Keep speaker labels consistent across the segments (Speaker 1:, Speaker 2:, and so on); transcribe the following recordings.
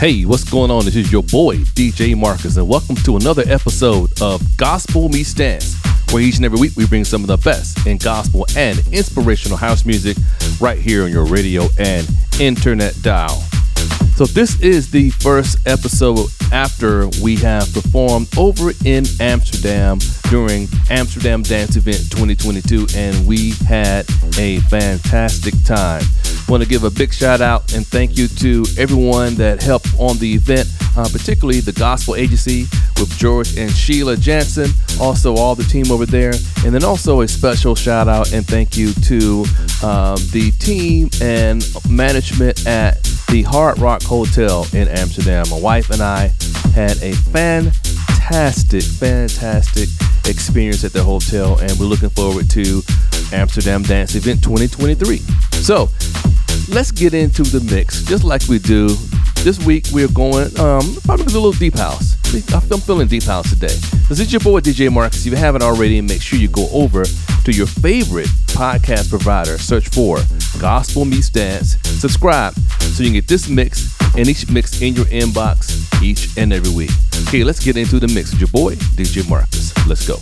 Speaker 1: Hey, what's going on? This is your boy, DJ Marcus, and welcome to another episode of Gospel Meets Dance, where each and every week we bring some of the best in gospel and inspirational house music right here on your radio and internet dial. So, this is the first episode after we have performed over in Amsterdam during Amsterdam Dance Event 2022, and we had a fantastic time. Want to give a big shout out and thank you to everyone that helped on the event, uh, particularly the Gospel Agency with George and Sheila Jansen, also all the team over there, and then also a special shout out and thank you to um, the team and management at the Hard Rock Hotel in Amsterdam. My wife and I had a fantastic, fantastic experience at the hotel, and we're looking forward to Amsterdam Dance Event 2023. So, let's get into the mix, just like we do. This week we're going um, probably a little deep house. I'm feeling deep house today. This is your boy DJ Marcus. If you haven't already, make sure you go over to your favorite podcast provider. Search for Gospel Meets Dance. Subscribe so you can get this mix and each mix in your inbox each and every week. Okay, let's get into the mix your boy DJ Marcus. Let's go.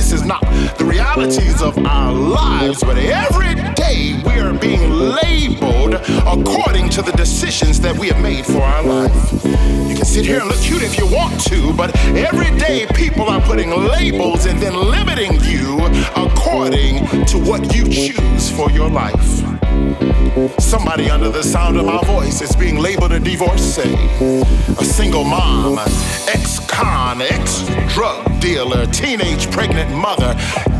Speaker 2: This is not the realities of our lives, but every day we are being labeled according to the decisions that we have made for our life. You can sit here and look cute if you want to, but every day people are putting labels and then limiting you according to what you choose for your life. Somebody under the sound of my voice is being labeled a divorcee, a single mom, ex con, ex drug dealer, teenage pregnant mother,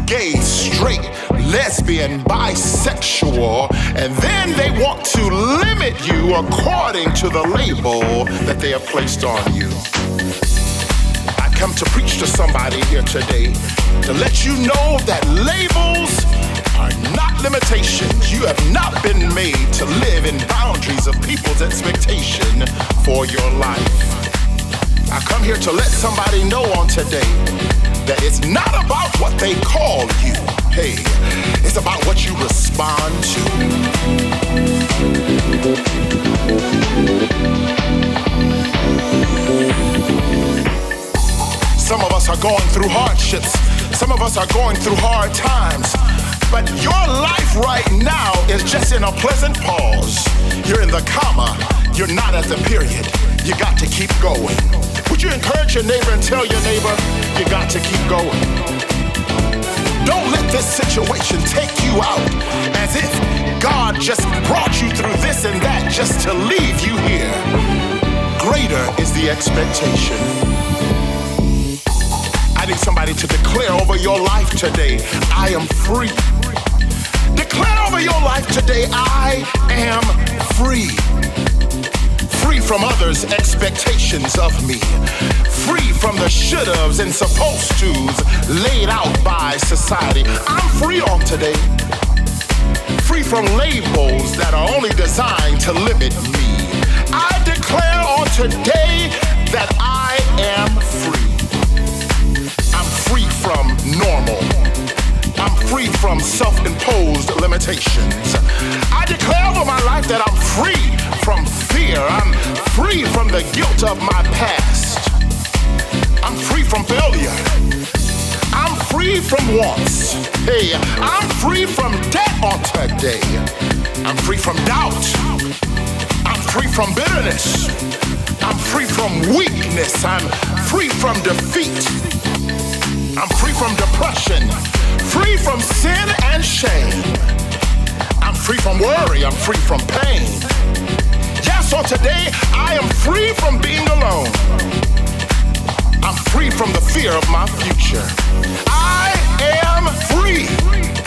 Speaker 2: gay, straight, lesbian, bisexual, and then they want to limit you according to the label that they have placed on you. I come to preach to somebody here today to let you know that labels not limitations. You have not been made to live in boundaries of people's expectation for your life. I come here to let somebody know on today that it's not about what they call you. Hey, it's about what you respond to. Some of us are going through hardships. Some of us are going through hard times. But your life right now is just in a pleasant pause. You're in the comma, you're not at the period. You got to keep going. Would you encourage your neighbor and tell your neighbor, you got to keep going? Don't let this situation take you out as if God just brought you through this and that just to leave you here. Greater is the expectation. I need somebody to declare over your life today I am free. Declare over your life today, I am free. Free from others' expectations of me. Free from the should haves and supposed to's laid out by society. I'm free on today. Free from labels that are only designed to limit me. I declare on today that I am free. I'm free from normal free from self imposed limitations. I declare over my life that I'm free from fear. I'm free from the guilt of my past. I'm free from failure. I'm free from wants. Hey, I'm free from debt on today. I'm free from doubt. I'm free from bitterness. I'm free from weakness. I'm free from defeat. I'm free from depression free from sin and shame. I'm free from worry. I'm free from pain. Yes, so today I am free from being alone. I'm free from the fear of my future. I am free.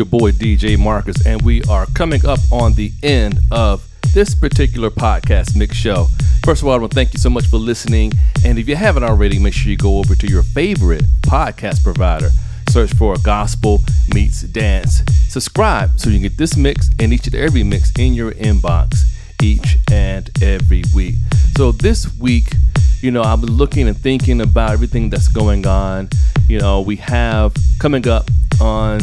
Speaker 1: Your boy DJ Marcus, and we are coming up on the end of this particular podcast mix show. First of all, I want to thank you so much for listening. And if you haven't already, make sure you go over to your favorite podcast provider. Search for Gospel Meets Dance. Subscribe so you can get this mix and each and every mix in your inbox each and every week. So this week, you know, I've been looking and thinking about everything that's going on. You know, we have coming up on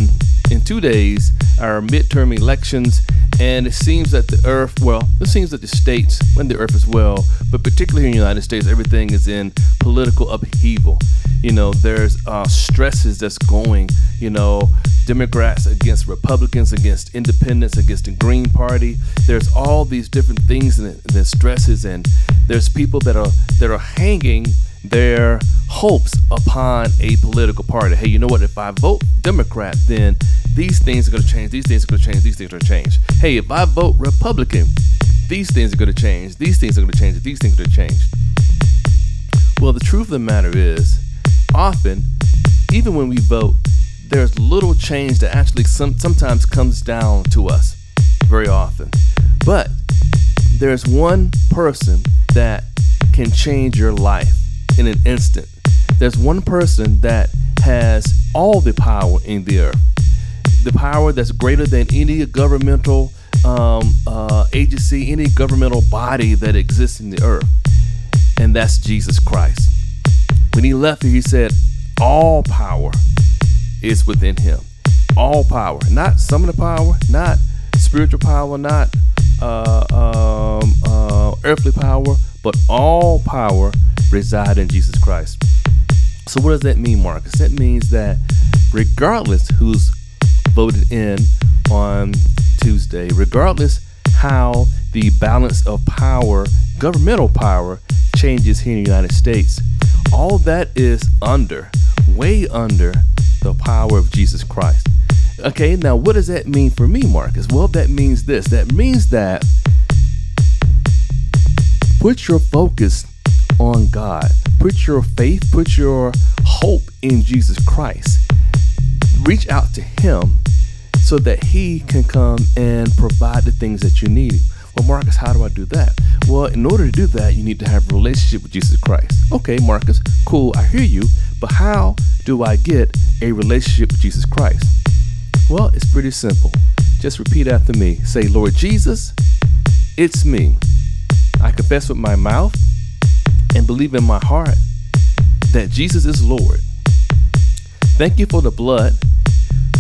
Speaker 1: in two days our midterm elections and it seems that the earth well it seems that the states and the earth as well but particularly in the united states everything is in political upheaval. You know there's uh, stresses that's going you know democrats against republicans against independents against the green party. There's all these different things and the stresses and there's people that are that are hanging their hopes upon a political party. Hey, you know what? If I vote Democrat, then these things are going to change. These things are going to change. These things are going to change. Hey, if I vote Republican, these things are going to change. These things are going to change. These things are going to change. Well, the truth of the matter is, often, even when we vote, there's little change that actually some, sometimes comes down to us very often. But there's one person that can change your life in an instant. There's one person that has all the power in the earth, the power that's greater than any governmental um, uh, agency, any governmental body that exists in the earth, and that's Jesus Christ. When he left here, he said, All power is within him. All power, not some of the power, not spiritual power, not uh, um, uh, earthly power, but all power reside in Jesus Christ. So, what does that mean, Marcus? That means that regardless who's voted in on Tuesday, regardless how the balance of power, governmental power, changes here in the United States, all that is under, way under the power of Jesus Christ. Okay, now what does that mean for me, Marcus? Well, that means this that means that put your focus on God. Put your faith, put your hope in Jesus Christ. Reach out to Him so that He can come and provide the things that you need. Well, Marcus, how do I do that? Well, in order to do that, you need to have a relationship with Jesus Christ. Okay, Marcus, cool, I hear you, but how do I get a relationship with Jesus Christ? Well, it's pretty simple. Just repeat after me. Say, Lord Jesus, it's me. I confess with my mouth and believe in my heart that Jesus is Lord. Thank you for the blood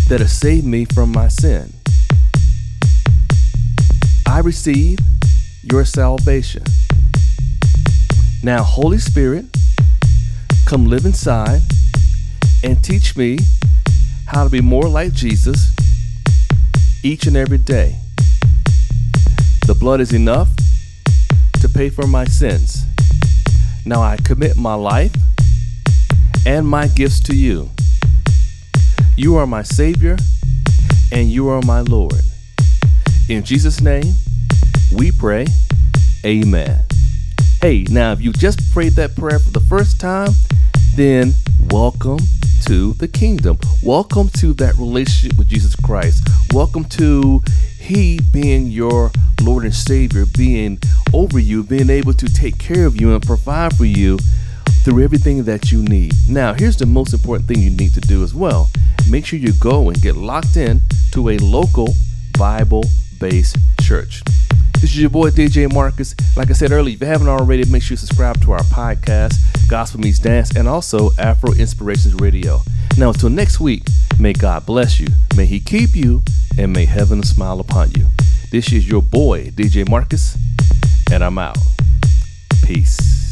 Speaker 1: that has saved me from my sin. I receive your salvation. Now, Holy Spirit, come live inside and teach me how to be more like Jesus each and every day. The blood is enough to pay for my sins. Now I commit my life and my gifts to you. You are my Savior and you are my Lord. In Jesus' name, we pray. Amen. Hey, now if you just prayed that prayer for the first time, then welcome to the kingdom. Welcome to that relationship with Jesus Christ. Welcome to He being your Lord and Savior, being over you, being able to take care of you and provide for you through everything that you need. Now, here's the most important thing you need to do as well. Make sure you go and get locked in to a local Bible based church. This is your boy DJ Marcus. Like I said earlier, if you haven't already, make sure you subscribe to our podcast, Gospel Meets Dance, and also Afro Inspirations Radio. Now, until next week, may God bless you, may He keep you, and may heaven smile upon you. This is your boy, DJ Marcus, and I'm out. Peace.